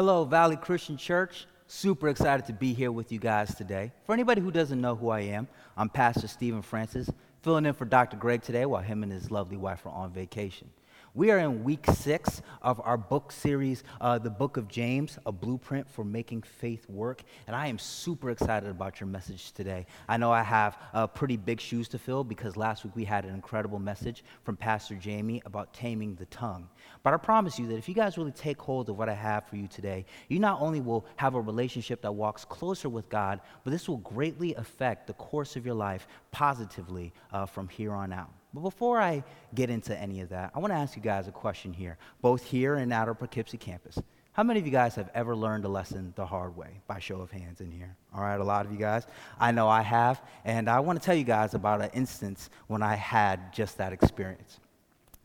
Hello, Valley Christian Church. Super excited to be here with you guys today. For anybody who doesn't know who I am, I'm Pastor Stephen Francis, filling in for Dr. Greg today while him and his lovely wife are on vacation. We are in week six of our book series, uh, The Book of James, a blueprint for making faith work. And I am super excited about your message today. I know I have uh, pretty big shoes to fill because last week we had an incredible message from Pastor Jamie about taming the tongue. But I promise you that if you guys really take hold of what I have for you today, you not only will have a relationship that walks closer with God, but this will greatly affect the course of your life positively uh, from here on out. But before I get into any of that, I want to ask you guys a question here, both here and at our Poughkeepsie campus. How many of you guys have ever learned a lesson the hard way? By show of hands in here. All right, a lot of you guys. I know I have. And I want to tell you guys about an instance when I had just that experience.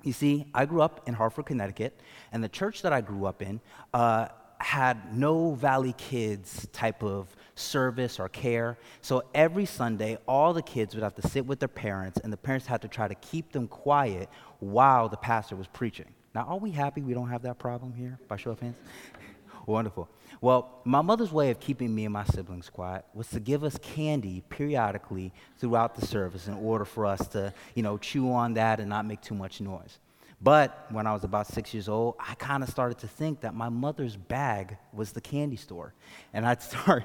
You see, I grew up in Hartford, Connecticut, and the church that I grew up in uh, had no Valley Kids type of service or care. So every Sunday, all the kids would have to sit with their parents, and the parents had to try to keep them quiet while the pastor was preaching. Now, are we happy we don't have that problem here by show of hands? Wonderful. Well, my mother's way of keeping me and my siblings quiet was to give us candy periodically throughout the service in order for us to, you know, chew on that and not make too much noise. But when I was about six years old, I kind of started to think that my mother's bag was the candy store. And I'd start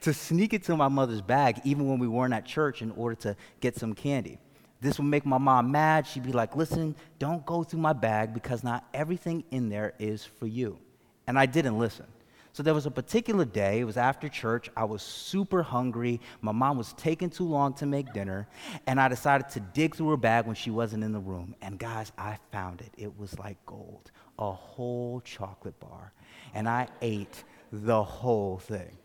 to sneak into my mother's bag even when we weren't at church in order to get some candy. This would make my mom mad. She'd be like, listen, don't go through my bag because not everything in there is for you. And I didn't listen. So there was a particular day, it was after church. I was super hungry. My mom was taking too long to make dinner. And I decided to dig through her bag when she wasn't in the room. And guys, I found it. It was like gold a whole chocolate bar. And I ate the whole thing.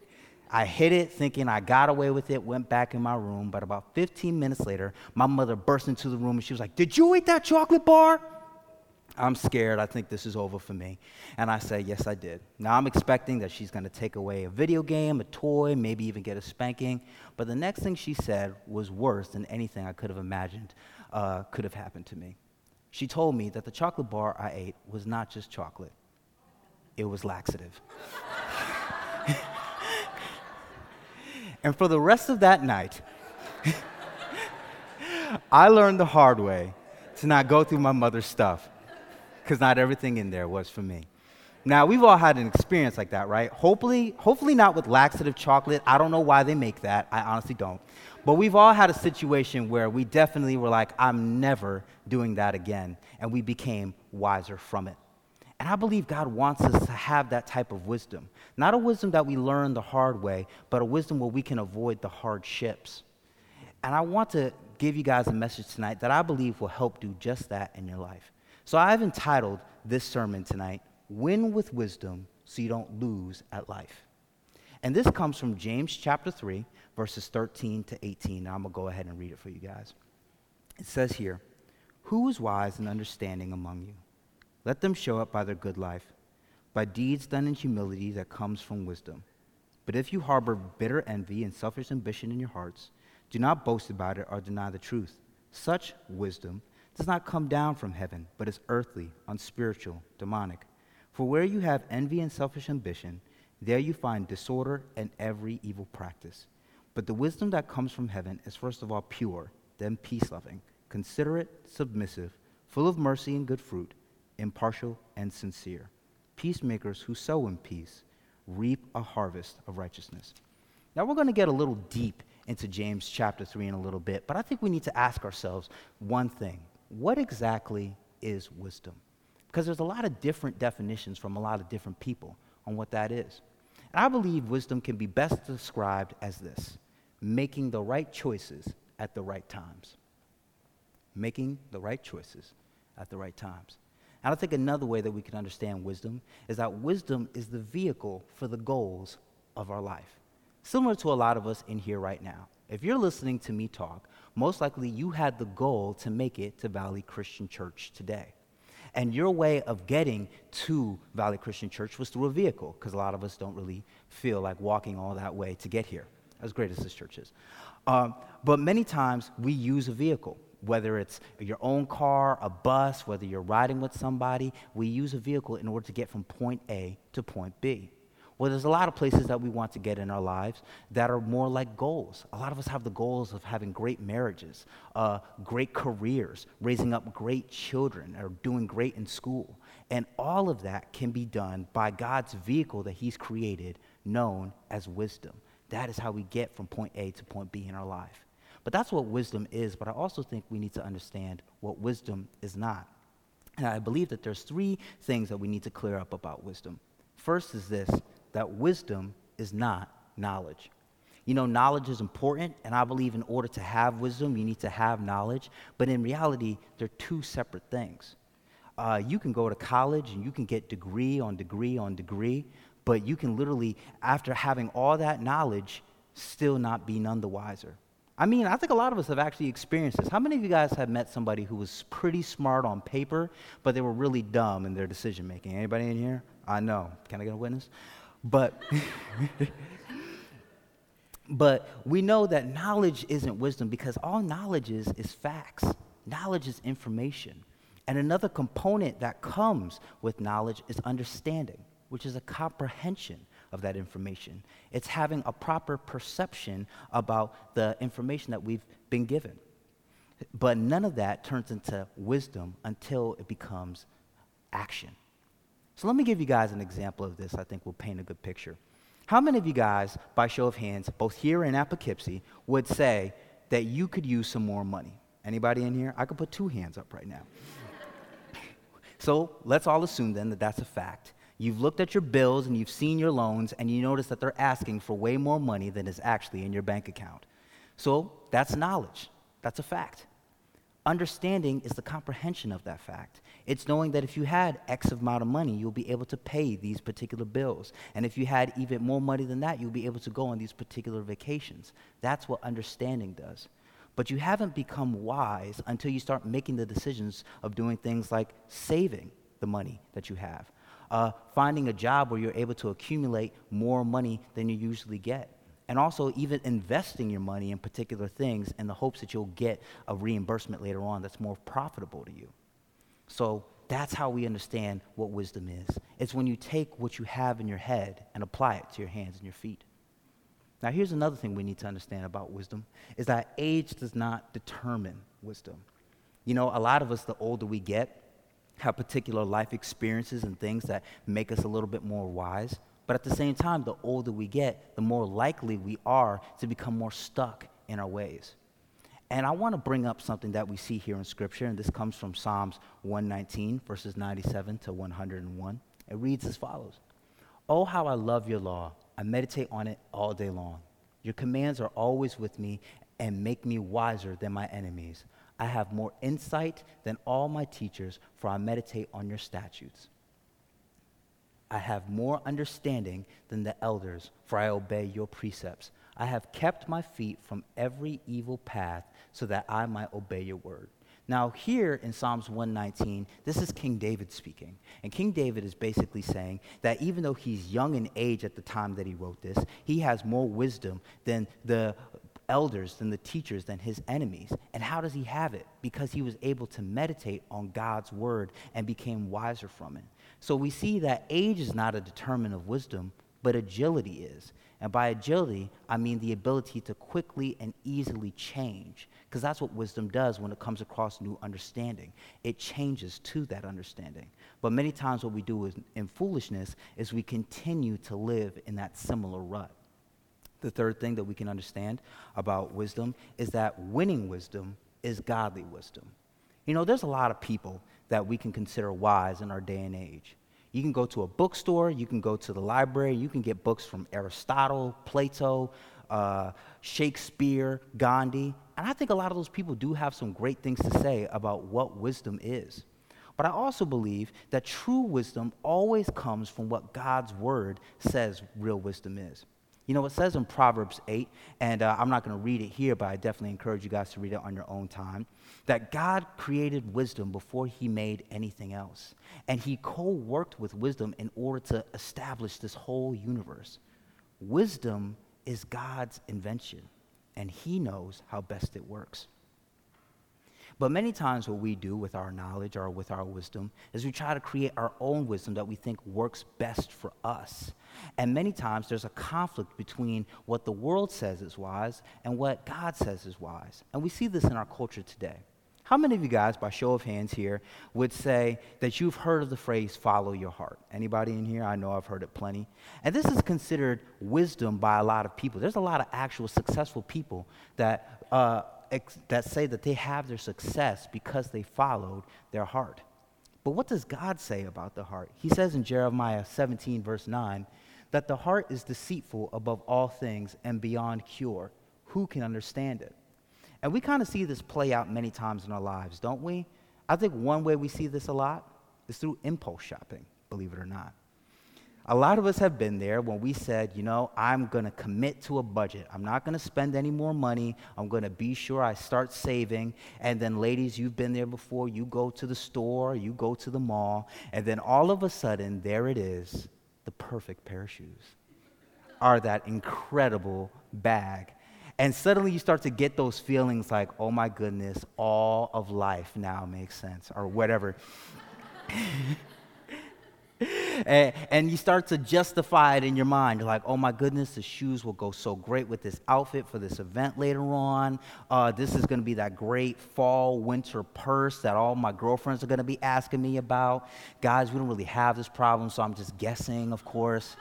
I hid it thinking I got away with it, went back in my room. But about 15 minutes later, my mother burst into the room and she was like, Did you eat that chocolate bar? I'm scared. I think this is over for me. And I say, Yes, I did. Now I'm expecting that she's going to take away a video game, a toy, maybe even get a spanking. But the next thing she said was worse than anything I could have imagined uh, could have happened to me. She told me that the chocolate bar I ate was not just chocolate, it was laxative. and for the rest of that night, I learned the hard way to not go through my mother's stuff because not everything in there was for me. Now, we've all had an experience like that, right? Hopefully, hopefully not with laxative chocolate. I don't know why they make that. I honestly don't. But we've all had a situation where we definitely were like, I'm never doing that again. And we became wiser from it. And I believe God wants us to have that type of wisdom. Not a wisdom that we learn the hard way, but a wisdom where we can avoid the hardships. And I want to give you guys a message tonight that I believe will help do just that in your life. So I've entitled this sermon tonight, Win with Wisdom So You Don't Lose at Life. And this comes from James chapter 3, verses 13 to 18. Now I'm going to go ahead and read it for you guys. It says here, Who is wise and understanding among you? Let them show it by their good life, by deeds done in humility that comes from wisdom. But if you harbor bitter envy and selfish ambition in your hearts, do not boast about it or deny the truth. Such wisdom does not come down from heaven, but is earthly, unspiritual, demonic. For where you have envy and selfish ambition, there you find disorder and every evil practice. But the wisdom that comes from heaven is first of all pure, then peace loving, considerate, submissive, full of mercy and good fruit, impartial and sincere. Peacemakers who sow in peace reap a harvest of righteousness. Now we're going to get a little deep into James chapter 3 in a little bit, but I think we need to ask ourselves one thing what exactly is wisdom? Because there's a lot of different definitions from a lot of different people on what that is. And I believe wisdom can be best described as this making the right choices at the right times. Making the right choices at the right times. And I think another way that we can understand wisdom is that wisdom is the vehicle for the goals of our life. Similar to a lot of us in here right now. If you're listening to me talk, most likely you had the goal to make it to Valley Christian Church today. And your way of getting to Valley Christian Church was through a vehicle, because a lot of us don't really feel like walking all that way to get here, as great as this church is. Um, but many times we use a vehicle, whether it's your own car, a bus, whether you're riding with somebody, we use a vehicle in order to get from point A to point B. Well, there's a lot of places that we want to get in our lives that are more like goals. A lot of us have the goals of having great marriages, uh, great careers, raising up great children, or doing great in school. And all of that can be done by God's vehicle that He's created, known as wisdom. That is how we get from point A to point B in our life. But that's what wisdom is. But I also think we need to understand what wisdom is not. And I believe that there's three things that we need to clear up about wisdom. First is this that wisdom is not knowledge. You know, knowledge is important, and I believe in order to have wisdom, you need to have knowledge. But in reality, they're two separate things. Uh, you can go to college and you can get degree on degree on degree, but you can literally, after having all that knowledge, still not be none the wiser. I mean, I think a lot of us have actually experienced this. How many of you guys have met somebody who was pretty smart on paper, but they were really dumb in their decision making? Anybody in here? I know. Can I get a witness? But but we know that knowledge isn't wisdom because all knowledge is is facts. Knowledge is information. And another component that comes with knowledge is understanding, which is a comprehension of that information. It's having a proper perception about the information that we've been given. But none of that turns into wisdom until it becomes action. So let me give you guys an example of this I think will paint a good picture. How many of you guys, by show of hands, both here and at Poughkeepsie, would say that you could use some more money? Anybody in here? I could put two hands up right now. so let's all assume then that that's a fact. You've looked at your bills and you've seen your loans and you notice that they're asking for way more money than is actually in your bank account. So that's knowledge. That's a fact. Understanding is the comprehension of that fact. It's knowing that if you had X amount of money, you'll be able to pay these particular bills. And if you had even more money than that, you'll be able to go on these particular vacations. That's what understanding does. But you haven't become wise until you start making the decisions of doing things like saving the money that you have, uh, finding a job where you're able to accumulate more money than you usually get and also even investing your money in particular things in the hopes that you'll get a reimbursement later on that's more profitable to you. So that's how we understand what wisdom is. It's when you take what you have in your head and apply it to your hands and your feet. Now, here's another thing we need to understand about wisdom is that age does not determine wisdom. You know, a lot of us, the older we get, have particular life experiences and things that make us a little bit more wise. But at the same time, the older we get, the more likely we are to become more stuck in our ways. And I want to bring up something that we see here in Scripture, and this comes from Psalms 119, verses 97 to 101. It reads as follows Oh, how I love your law! I meditate on it all day long. Your commands are always with me and make me wiser than my enemies. I have more insight than all my teachers, for I meditate on your statutes. I have more understanding than the elders, for I obey your precepts. I have kept my feet from every evil path so that I might obey your word. Now, here in Psalms 119, this is King David speaking. And King David is basically saying that even though he's young in age at the time that he wrote this, he has more wisdom than the elders, than the teachers, than his enemies. And how does he have it? Because he was able to meditate on God's word and became wiser from it. So we see that age is not a determinant of wisdom, but agility is. And by agility, I mean the ability to quickly and easily change, because that's what wisdom does when it comes across new understanding. It changes to that understanding. But many times, what we do is, in foolishness is we continue to live in that similar rut. The third thing that we can understand about wisdom is that winning wisdom is godly wisdom. You know, there's a lot of people that we can consider wise in our day and age. You can go to a bookstore, you can go to the library, you can get books from Aristotle, Plato, uh, Shakespeare, Gandhi. And I think a lot of those people do have some great things to say about what wisdom is. But I also believe that true wisdom always comes from what God's word says real wisdom is. You know, it says in Proverbs 8, and uh, I'm not going to read it here, but I definitely encourage you guys to read it on your own time, that God created wisdom before he made anything else. And he co worked with wisdom in order to establish this whole universe. Wisdom is God's invention, and he knows how best it works. But many times, what we do with our knowledge or with our wisdom is we try to create our own wisdom that we think works best for us. And many times, there's a conflict between what the world says is wise and what God says is wise. And we see this in our culture today. How many of you guys, by show of hands here, would say that you've heard of the phrase follow your heart? Anybody in here? I know I've heard it plenty. And this is considered wisdom by a lot of people. There's a lot of actual successful people that uh, ex- that say that they have their success because they followed their heart. But what does God say about the heart? He says in Jeremiah 17, verse 9, that the heart is deceitful above all things and beyond cure. Who can understand it? And we kind of see this play out many times in our lives, don't we? I think one way we see this a lot is through impulse shopping, believe it or not. A lot of us have been there when we said, you know, I'm going to commit to a budget. I'm not going to spend any more money. I'm going to be sure I start saving. And then, ladies, you've been there before. You go to the store, you go to the mall, and then all of a sudden, there it is the perfect pair of shoes, or that incredible bag. And suddenly you start to get those feelings like, oh my goodness, all of life now makes sense, or whatever. and, and, you start to justify it in your mind. You're like, oh my goodness, the shoes will go so great with this outfit for this event later on. Uh, this is going to be that great fall winter purse that all my girlfriends are going to be asking me about. Guys, we don't really have this problem, so I'm just guessing, of course.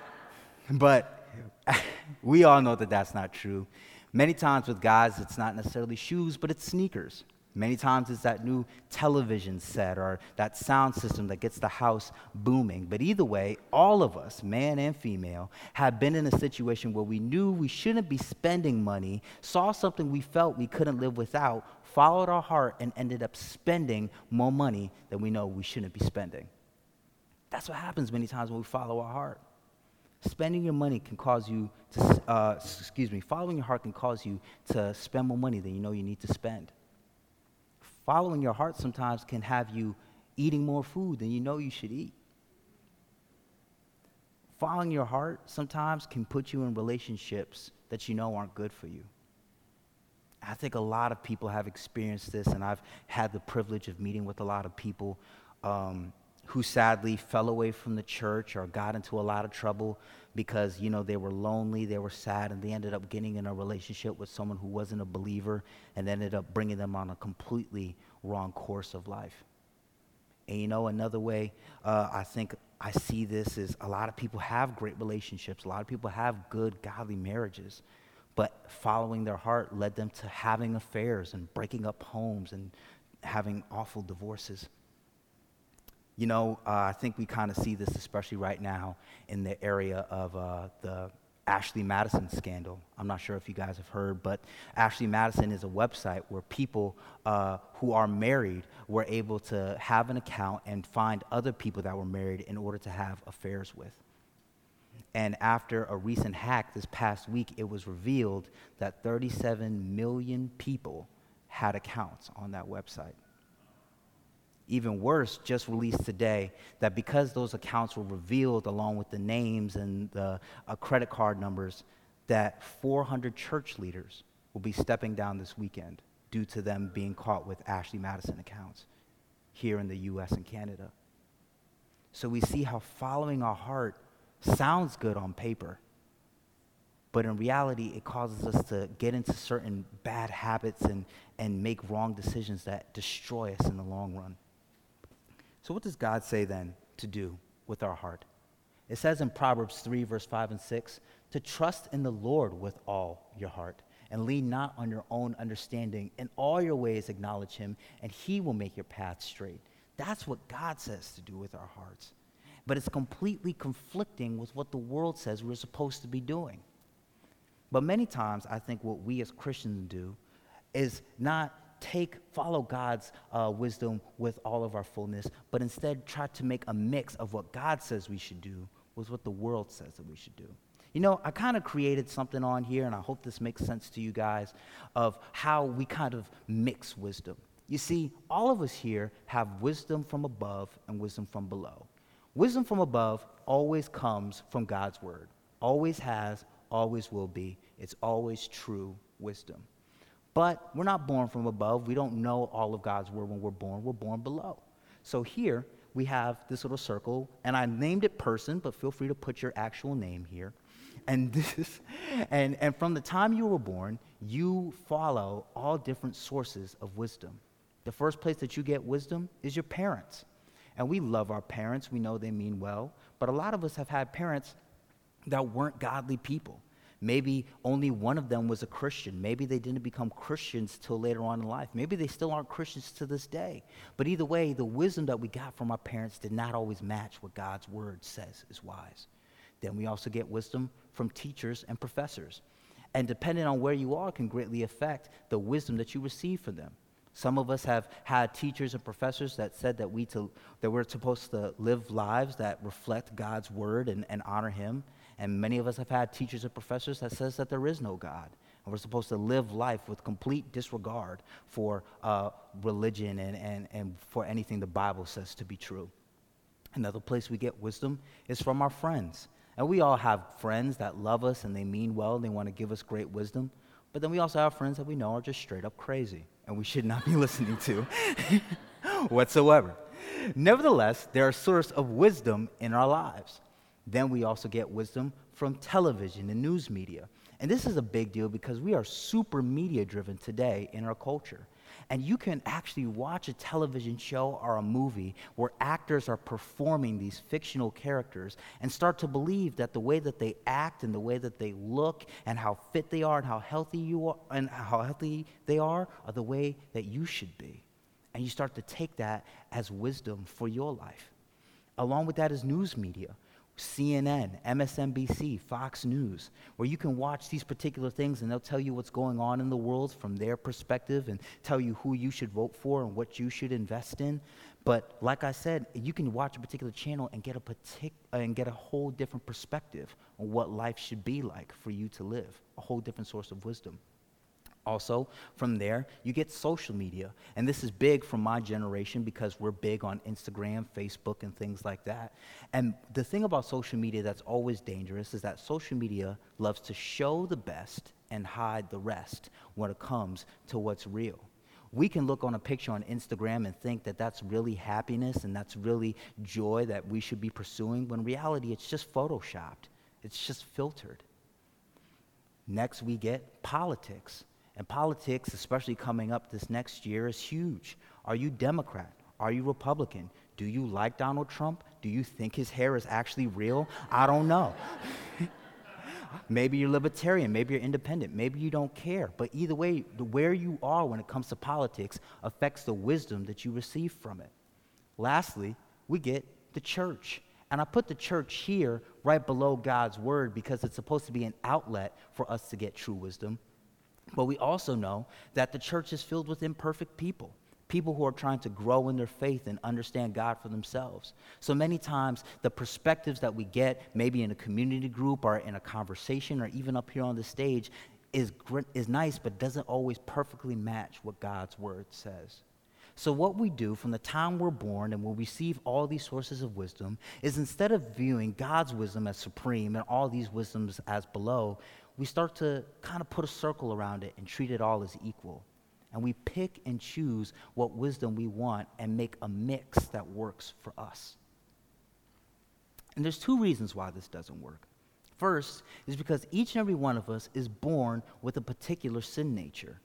but we all know that that's not true. Many times with guys, it's not necessarily shoes, but it's sneakers. Many times it's that new television set or that sound system that gets the house booming. But either way, all of us, man and female, have been in a situation where we knew we shouldn't be spending money, saw something we felt we couldn't live without, followed our heart, and ended up spending more money than we know we shouldn't be spending. That's what happens many times when we follow our heart. Spending your money can cause you to, uh, excuse me, following your heart can cause you to spend more money than you know you need to spend following your heart sometimes can have you eating more food than you know you should eat. Following your heart sometimes can put you in relationships that you know aren't good for you. I think a lot of people have experienced this, and I've had the privilege of meeting with a lot of people um, who sadly fell away from the church or got into a lot of trouble because you know they were lonely they were sad and they ended up getting in a relationship with someone who wasn't a believer and ended up bringing them on a completely wrong course of life. And you know another way uh, i think i see this is a lot of people have great relationships a lot of people have good godly marriages but following their heart led them to having affairs and breaking up homes and having awful divorces you know, uh, I think we kind of see this, especially right now, in the area of uh, the Ashley Madison scandal. I'm not sure if you guys have heard, but Ashley Madison is a website where people uh, who are married were able to have an account and find other people that were married in order to have affairs with. And after a recent hack this past week, it was revealed that 37 million people had accounts on that website even worse, just released today that because those accounts were revealed along with the names and the uh, credit card numbers, that 400 church leaders will be stepping down this weekend due to them being caught with Ashley Madison accounts here in the US and Canada. So we see how following our heart sounds good on paper, but in reality, it causes us to get into certain bad habits and, and make wrong decisions that destroy us in the long run. So, what does God say then to do with our heart? It says in Proverbs 3, verse 5 and 6, to trust in the Lord with all your heart and lean not on your own understanding. In all your ways, acknowledge him, and he will make your path straight. That's what God says to do with our hearts. But it's completely conflicting with what the world says we're supposed to be doing. But many times, I think what we as Christians do is not take, follow God's uh, wisdom with all of our fullness, but instead try to make a mix of what God says we should do with what the world says that we should do. You know, I kind of created something on here, and I hope this makes sense to you guys, of how we kind of mix wisdom. You see, all of us here have wisdom from above and wisdom from below. Wisdom from above always comes from God's word, always has, always will be. It's always true wisdom. But we're not born from above. We don't know all of God's word when we're born. We're born below. So here we have this little circle, and I named it person, but feel free to put your actual name here. And this, and, and from the time you were born, you follow all different sources of wisdom. The first place that you get wisdom is your parents. And we love our parents, we know they mean well, but a lot of us have had parents that weren't godly people. Maybe only one of them was a Christian. Maybe they didn't become Christians till later on in life. Maybe they still aren't Christians to this day. But either way, the wisdom that we got from our parents did not always match what God's word says is wise. Then we also get wisdom from teachers and professors. And depending on where you are, can greatly affect the wisdom that you receive from them. Some of us have had teachers and professors that said that, we to, that we're supposed to live lives that reflect God's word and, and honor Him. And many of us have had teachers and professors that says that there is no God. And we're supposed to live life with complete disregard for uh, religion and, and, and for anything the Bible says to be true. Another place we get wisdom is from our friends. And we all have friends that love us and they mean well and they want to give us great wisdom. But then we also have friends that we know are just straight up crazy and we should not be listening to whatsoever. Nevertheless, they're a source of wisdom in our lives. Then we also get wisdom from television and news media. And this is a big deal because we are super media driven today in our culture. And you can actually watch a television show or a movie where actors are performing these fictional characters and start to believe that the way that they act and the way that they look and how fit they are and how healthy you are and how healthy they are are the way that you should be. And you start to take that as wisdom for your life. Along with that is news media CNN, MSNBC, Fox News, where you can watch these particular things and they'll tell you what's going on in the world from their perspective and tell you who you should vote for and what you should invest in. But like I said, you can watch a particular channel and get a partic- uh, and get a whole different perspective on what life should be like for you to live, a whole different source of wisdom. Also, from there, you get social media. And this is big for my generation because we're big on Instagram, Facebook, and things like that. And the thing about social media that's always dangerous is that social media loves to show the best and hide the rest when it comes to what's real. We can look on a picture on Instagram and think that that's really happiness and that's really joy that we should be pursuing, when in reality, it's just photoshopped, it's just filtered. Next, we get politics. And politics, especially coming up this next year, is huge. Are you Democrat? Are you Republican? Do you like Donald Trump? Do you think his hair is actually real? I don't know. maybe you're libertarian, maybe you're independent, maybe you don't care. But either way, where you are when it comes to politics affects the wisdom that you receive from it. Lastly, we get the church. And I put the church here right below God's word because it's supposed to be an outlet for us to get true wisdom. But we also know that the church is filled with imperfect people, people who are trying to grow in their faith and understand God for themselves. So many times, the perspectives that we get, maybe in a community group or in a conversation or even up here on the stage, is, is nice, but doesn't always perfectly match what God's word says. So, what we do from the time we're born and we receive all these sources of wisdom is instead of viewing God's wisdom as supreme and all these wisdoms as below, we start to kind of put a circle around it and treat it all as equal. And we pick and choose what wisdom we want and make a mix that works for us. And there's two reasons why this doesn't work. First is because each and every one of us is born with a particular sin nature.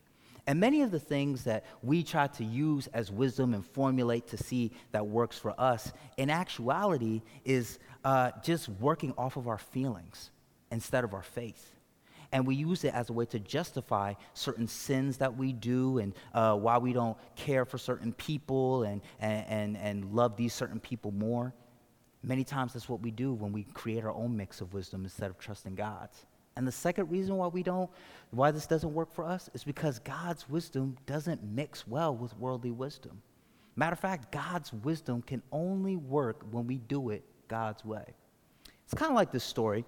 And many of the things that we try to use as wisdom and formulate to see that works for us, in actuality, is uh, just working off of our feelings instead of our faith and we use it as a way to justify certain sins that we do and uh, why we don't care for certain people and, and, and, and love these certain people more. Many times that's what we do when we create our own mix of wisdom instead of trusting God's. And the second reason why we don't, why this doesn't work for us is because God's wisdom doesn't mix well with worldly wisdom. Matter of fact, God's wisdom can only work when we do it God's way. It's kind of like this story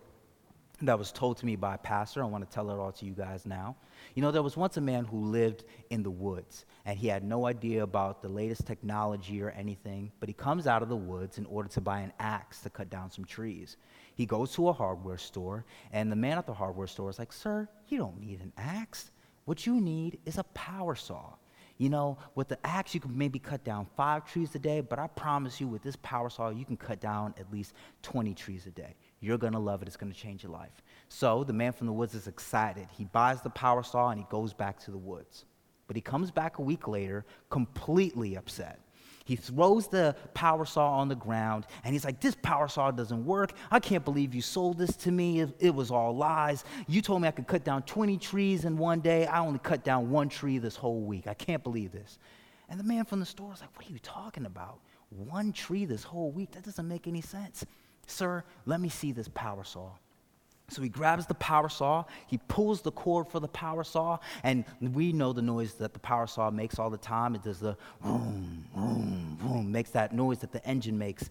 that was told to me by a pastor. I want to tell it all to you guys now. You know, there was once a man who lived in the woods, and he had no idea about the latest technology or anything, but he comes out of the woods in order to buy an axe to cut down some trees. He goes to a hardware store, and the man at the hardware store is like, Sir, you don't need an axe. What you need is a power saw. You know, with the axe, you can maybe cut down five trees a day, but I promise you, with this power saw, you can cut down at least 20 trees a day. You're going to love it. It's going to change your life. So the man from the woods is excited. He buys the power saw and he goes back to the woods. But he comes back a week later completely upset. He throws the power saw on the ground and he's like, This power saw doesn't work. I can't believe you sold this to me. It, it, was all lies. You told me I could cut down 20 trees in one day. I only cut down one tree this whole week. I can't believe this. And the man from the store is like, What are you talking about? One tree this whole week? That doesn't make any sense. Sir, let me see this power saw. So he grabs the power saw, he pulls the cord for the power saw, and we know the noise that the power saw makes all the time. It does the boom, boom, boom, makes that noise that the engine makes.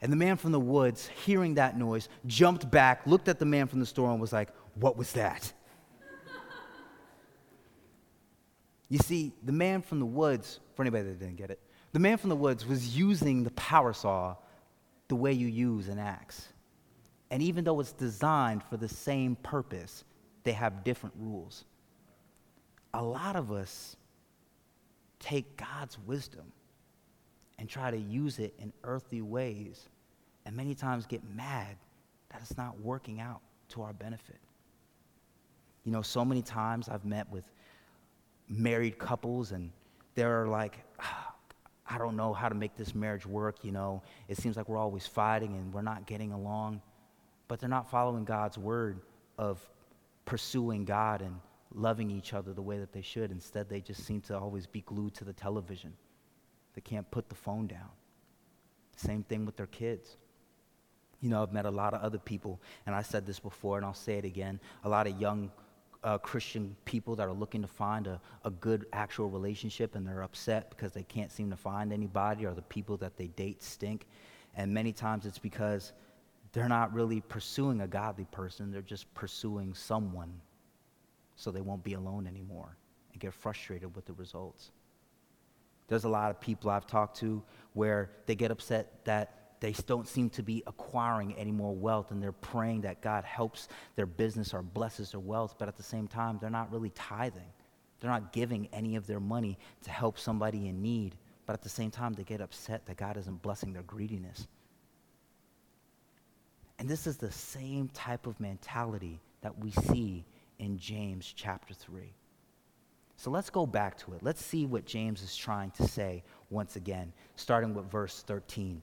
And the man from the woods, hearing that noise, jumped back, looked at the man from the store, and was like, What was that? you see, the man from the woods, for anybody that didn't get it, the man from the woods was using the power saw the way you use an axe. And even though it's designed for the same purpose, they have different rules. A lot of us take God's wisdom and try to use it in earthly ways, and many times get mad that it's not working out to our benefit. You know, so many times I've met with married couples, and they're like, ah, I don't know how to make this marriage work. You know, it seems like we're always fighting and we're not getting along but they're not following God's word of pursuing God and loving each other the way that they should. Instead, they just seem to always be glued to the television. They can't put the phone down. Same thing with their kids. You know, I've met a lot of other people, and I said this before, and I'll say it again. A lot of young uh, Christian people that are looking to find a, a good actual relationship, and they're upset because they can't seem to find anybody, or the people that they date stink. And many times it's because they're not really pursuing a godly person, they're just pursuing someone so they won't be alone anymore and get frustrated with the results. There's a lot of people I've talked to where they get upset that they don't seem to be acquiring any more wealth and they're praying that God helps their business or blesses their wealth, but at the same time, they're not really tithing. They're not giving any of their money to help somebody in need, but at the same time, they get upset that God isn't blessing their greediness. And this is the same type of mentality that we see in James chapter 3. So let's go back to it. Let's see what James is trying to say once again, starting with verse 13.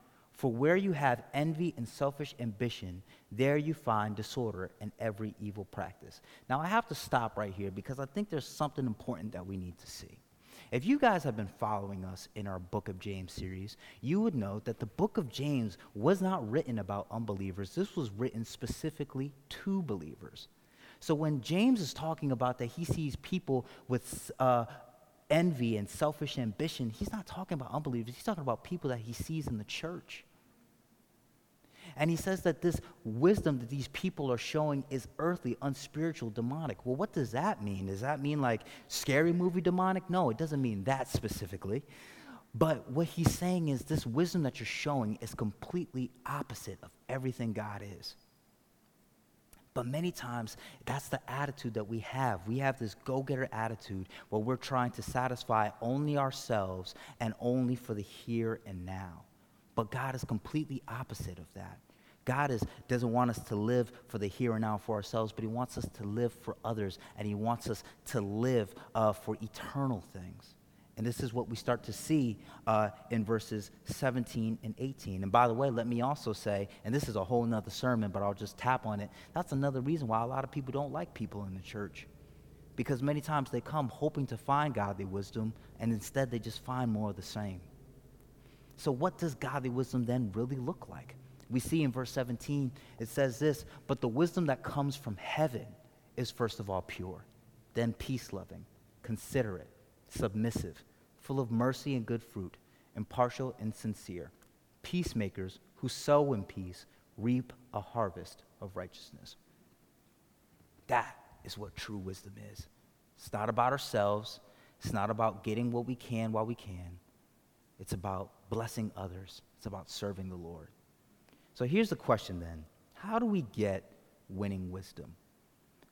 For where you have envy and selfish ambition, there you find disorder and every evil practice. Now, I have to stop right here because I think there's something important that we need to see. If you guys have been following us in our Book of James series, you would know that the Book of James was not written about unbelievers. This was written specifically to believers. So when James is talking about that he sees people with uh, envy and selfish ambition, he's not talking about unbelievers. He's talking about people that he sees in the church. And he says that this wisdom that these people are showing is earthly, unspiritual, demonic. Well, what does that mean? Does that mean like scary movie demonic? No, it doesn't mean that specifically. But what he's saying is this wisdom that you're showing is completely opposite of everything God is. But many times, that's the attitude that we have. We have this go getter attitude where we're trying to satisfy only ourselves and only for the here and now. But God is completely opposite of that. God is, doesn't want us to live for the here and now for ourselves, but He wants us to live for others, and He wants us to live uh, for eternal things. And this is what we start to see uh, in verses 17 and 18. And by the way, let me also say, and this is a whole nother sermon, but I'll just tap on it. That's another reason why a lot of people don't like people in the church. Because many times they come hoping to find godly wisdom, and instead they just find more of the same. So, what does godly wisdom then really look like? We see in verse 17, it says this But the wisdom that comes from heaven is first of all pure, then peace loving, considerate submissive, full of mercy and good fruit, impartial and sincere, peacemakers who sow in peace reap a harvest of righteousness. That is what true wisdom is. It's not about ourselves, it's not about getting what we can while we can. It's about blessing others, it's about serving the Lord. So here's the question then How do we get winning wisdom?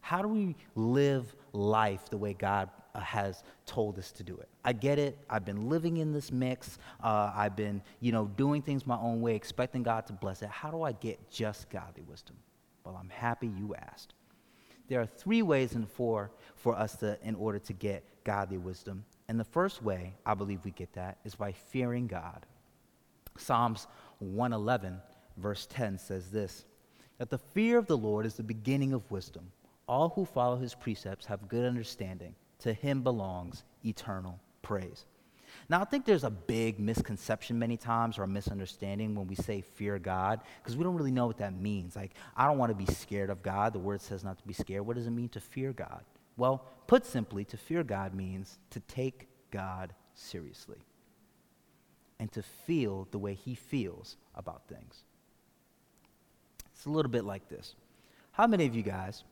How do we live life the way God uh, has told us to do it? I get it. I've been living in this mix. Uh, I've been, you know, doing things my own way, expecting God to bless it. How do I get just godly wisdom? Well, I'm happy you asked. There are three ways and four for us to, in order to get godly wisdom. And the first way I believe we get that is by fearing God. Psalms 111, verse 10 says this that the fear of the Lord is the beginning of wisdom. All who follow his precepts have good understanding. To him belongs eternal praise. Now, I think there's a big misconception many times or a misunderstanding when we say fear God, because we don't really know what that means. Like, I don't want to be scared of God. The word says not to be scared. What does it mean to fear God? Well, put simply, to fear God means to take God seriously and to feel the way he feels about things. It's a little bit like this. How many of you guys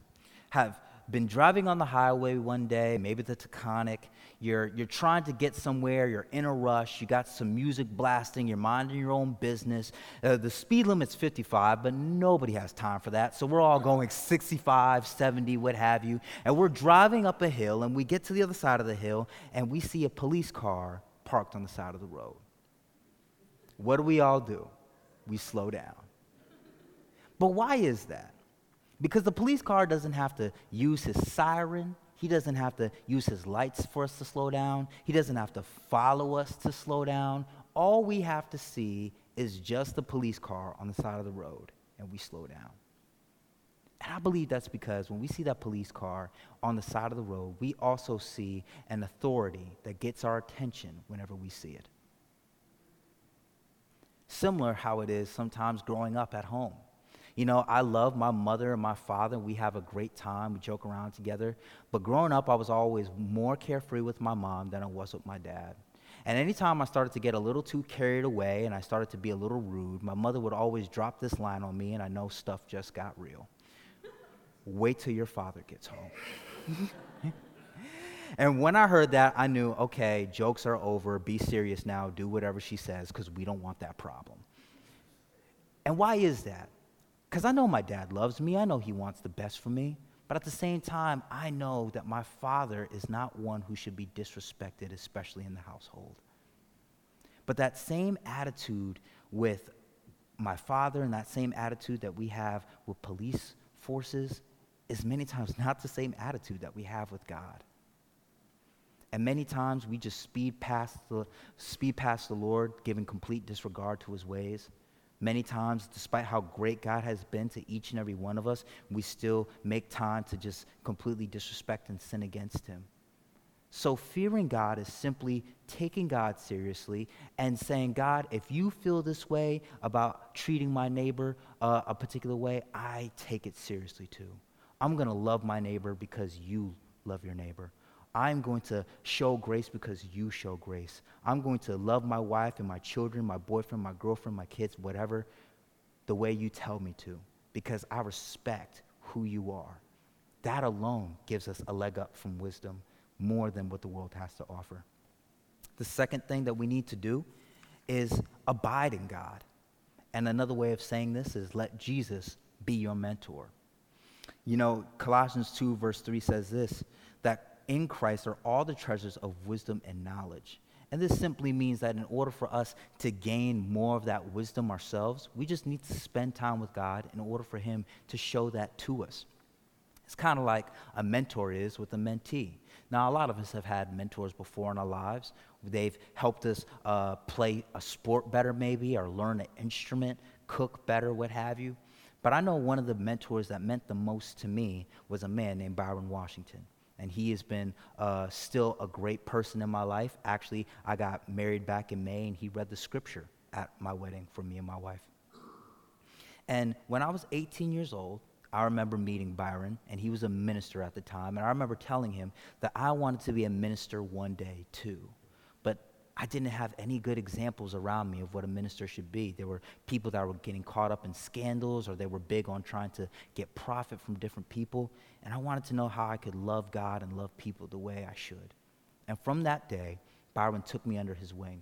have been driving on the highway one day, maybe the Taconic, you're, you're trying to get somewhere, you're in a rush, you got some music blasting, you're minding your own business. Uh, the speed limit's 55, but nobody has time for that. So we're all going 65, 70, what have you. And we're driving up a hill, and we get to the other side of the hill, and we see a police car parked on the side of the road. What do we all do? We slow down. But why is that? Because the police car doesn't have to use his siren. He doesn't have to use his lights for us to slow down. He doesn't have to follow us to slow down. All we have to see is just the police car on the side of the road, and we slow down. And I believe that's because when we see that police car on the side of the road, we also see an authority that gets our attention whenever we see it. Similar how it is sometimes growing up at home. You know, I love my mother and my father. We have a great time. We joke around together. But growing up, I was always more carefree with my mom than I was with my dad. And anytime I started to get a little too carried away and I started to be a little rude, my mother would always drop this line on me, and I know stuff just got real. Wait till your father gets home. and when I heard that, I knew, okay, jokes are over. Be serious now. Do whatever she says because we don't want that problem. And why is that? Because I know my dad loves me, I know he wants the best for me. But at the same time, I know that my father is not one who should be disrespected, especially in the household. But that same attitude with my father and that same attitude that we have with police forces is many times not the same attitude that we have with God. And many times we just speed past the, speed past the Lord, giving complete disregard to his ways. Many times, despite how great God has been to each and every one of us, we still make time to just completely disrespect and sin against Him. So, fearing God is simply taking God seriously and saying, God, if you feel this way about treating my neighbor uh, a particular way, I take it seriously too. I'm going to love my neighbor because you love your neighbor. I'm going to show grace because you show grace. I'm going to love my wife and my children, my boyfriend, my girlfriend, my kids, whatever, the way you tell me to because I respect who you are. That alone gives us a leg up from wisdom more than what the world has to offer. The second thing that we need to do is abide in God. And another way of saying this is let Jesus be your mentor. You know, Colossians 2, verse 3 says this that in Christ are all the treasures of wisdom and knowledge. And this simply means that in order for us to gain more of that wisdom ourselves, we just need to spend time with God in order for Him to show that to us. It's kind of like a mentor is with a mentee. Now, a lot of us have had mentors before in our lives. They've helped us uh, play a sport better, maybe, or learn an instrument, cook better, what have you. But I know one of the mentors that meant the most to me was a man named Byron Washington and he has been uh, still a great person in my life. Actually, I got married back in May, and he read the scripture at my wedding for me and my wife. And when I was 18 years old, I remember meeting Byron, and he was a minister at the time. And I remember telling him that I wanted to be a minister one day too. I didn't have any good examples around me of what a minister should be. There were people that were getting caught up in scandals or they were big on trying to get profit from different people. And I wanted to know how I could love God and love people the way I should. And from that day, Byron took me under his wing.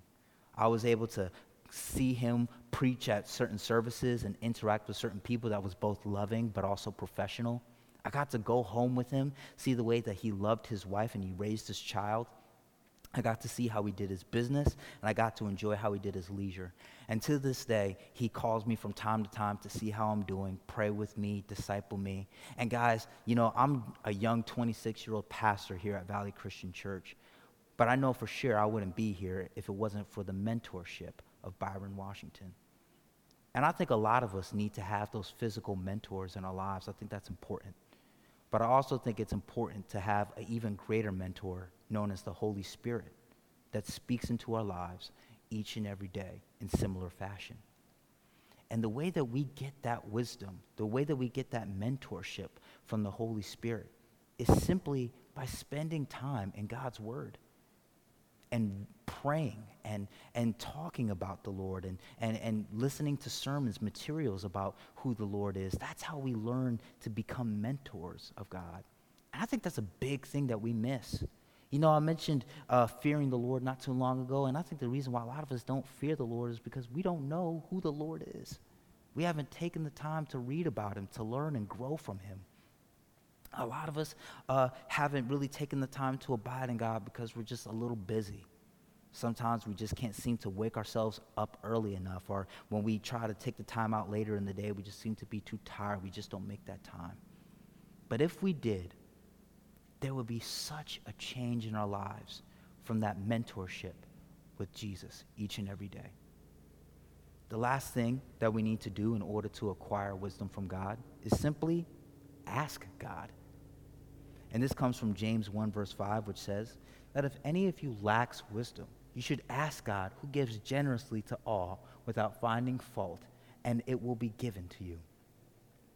I was able to see him preach at certain services and interact with certain people that was both loving but also professional. I got to go home with him, see the way that he loved his wife and he raised his child. I got to see how he did his business, and I got to enjoy how he did his leisure. And to this day, he calls me from time to time to see how I'm doing, pray with me, disciple me. And guys, you know, I'm a young 26 year old pastor here at Valley Christian Church, but I know for sure I wouldn't be here if it wasn't for the mentorship of Byron Washington. And I think a lot of us need to have those physical mentors in our lives. I think that's important. But I also think it's important to have an even greater mentor known as the Holy Spirit that speaks into our lives each and every day in similar fashion. And the way that we get that wisdom, the way that we get that mentorship from the Holy Spirit is simply by spending time in God's Word and praying and, and talking about the Lord and, and, and listening to sermons, materials about who the Lord is. That's how we learn to become mentors of God. And I think that's a big thing that we miss. You know, I mentioned uh, fearing the Lord not too long ago, and I think the reason why a lot of us don't fear the Lord is because we don't know who the Lord is. We haven't taken the time to read about him, to learn and grow from him. A lot of us uh, haven't really taken the time to abide in God because we're just a little busy. Sometimes we just can't seem to wake ourselves up early enough, or when we try to take the time out later in the day, we just seem to be too tired. We just don't make that time. But if we did, there would be such a change in our lives from that mentorship with Jesus each and every day. The last thing that we need to do in order to acquire wisdom from God is simply ask God. And this comes from James 1, verse 5, which says that if any of you lacks wisdom, you should ask God, who gives generously to all without finding fault, and it will be given to you.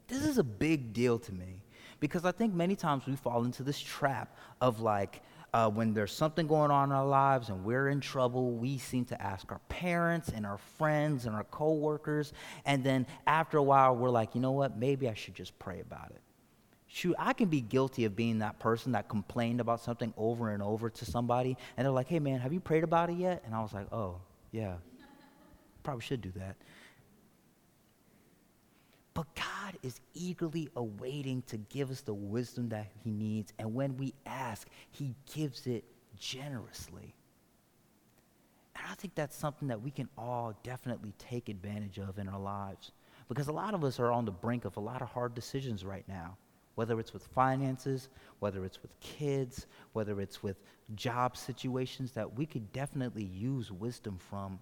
This is a big deal to me because I think many times we fall into this trap of like, uh, when there's something going on in our lives and we're in trouble, we seem to ask our parents and our friends and our coworkers, and then after a while, we're like, you know what? Maybe I should just pray about it shoot, I can be guilty of being that person that complained about something over and over to somebody, and they're like, hey, man, have you prayed about it yet? And I was like, oh, yeah, probably should do that. But God is eagerly awaiting to give us the wisdom that He needs, and when we ask, He gives it generously. And I think that's something that we can all definitely take advantage of in our lives. Because a lot of us are on the brink of a lot of hard decisions right now whether it's with finances, whether it's with kids, whether it's with job situations that we could definitely use wisdom from.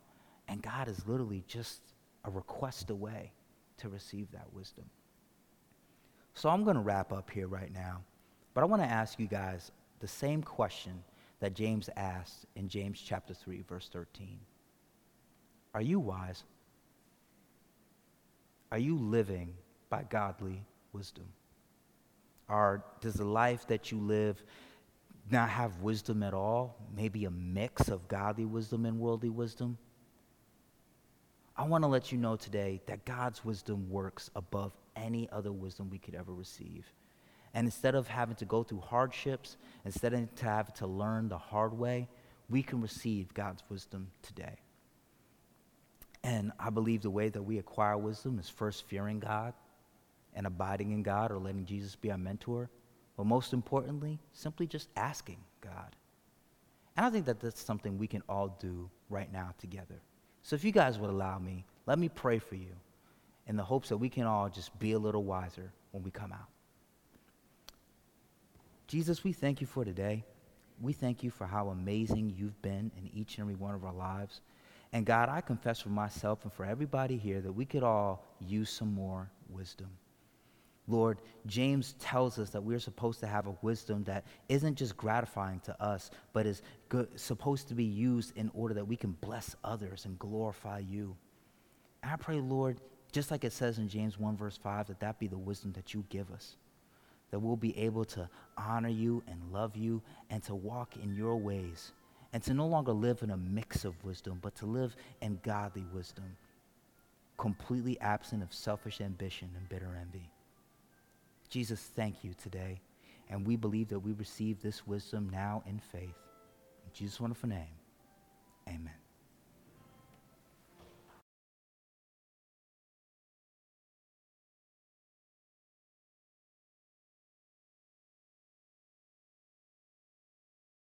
And God is literally just a request away to receive that wisdom. So I'm going to wrap up here right now. But I want to ask you guys the same question that James asked in James chapter 3, verse 13. Are you wise? Are you living by godly wisdom? Or does the life that you live not have wisdom at all? Maybe a mix of godly wisdom and worldly wisdom? I want to let you know today that God's wisdom works above any other wisdom we could ever receive. And instead of having to go through hardships, instead of having to learn the hard way, we can receive God's wisdom today. And I believe the way that we acquire wisdom is first fearing God, and abiding in God or letting Jesus be our mentor, but most importantly, simply just asking God. And I think that that's something we can all do right now together. So if you guys would allow me, let me pray for you in the hopes that we can all just be a little wiser when we come out. Jesus, we thank you for today. We thank you for how amazing you've been in each and every one of our lives. And God, I confess for myself and for everybody here that we could all use some more wisdom. Lord, James tells us that we're supposed to have a wisdom that isn't just gratifying to us, but is good, supposed to be used in order that we can bless others and glorify you. I pray, Lord, just like it says in James 1, verse 5, that that be the wisdom that you give us. That we'll be able to honor you and love you and to walk in your ways and to no longer live in a mix of wisdom, but to live in godly wisdom, completely absent of selfish ambition and bitter envy. Jesus, thank you today. And we believe that we receive this wisdom now in faith. In Jesus' wonderful name, amen.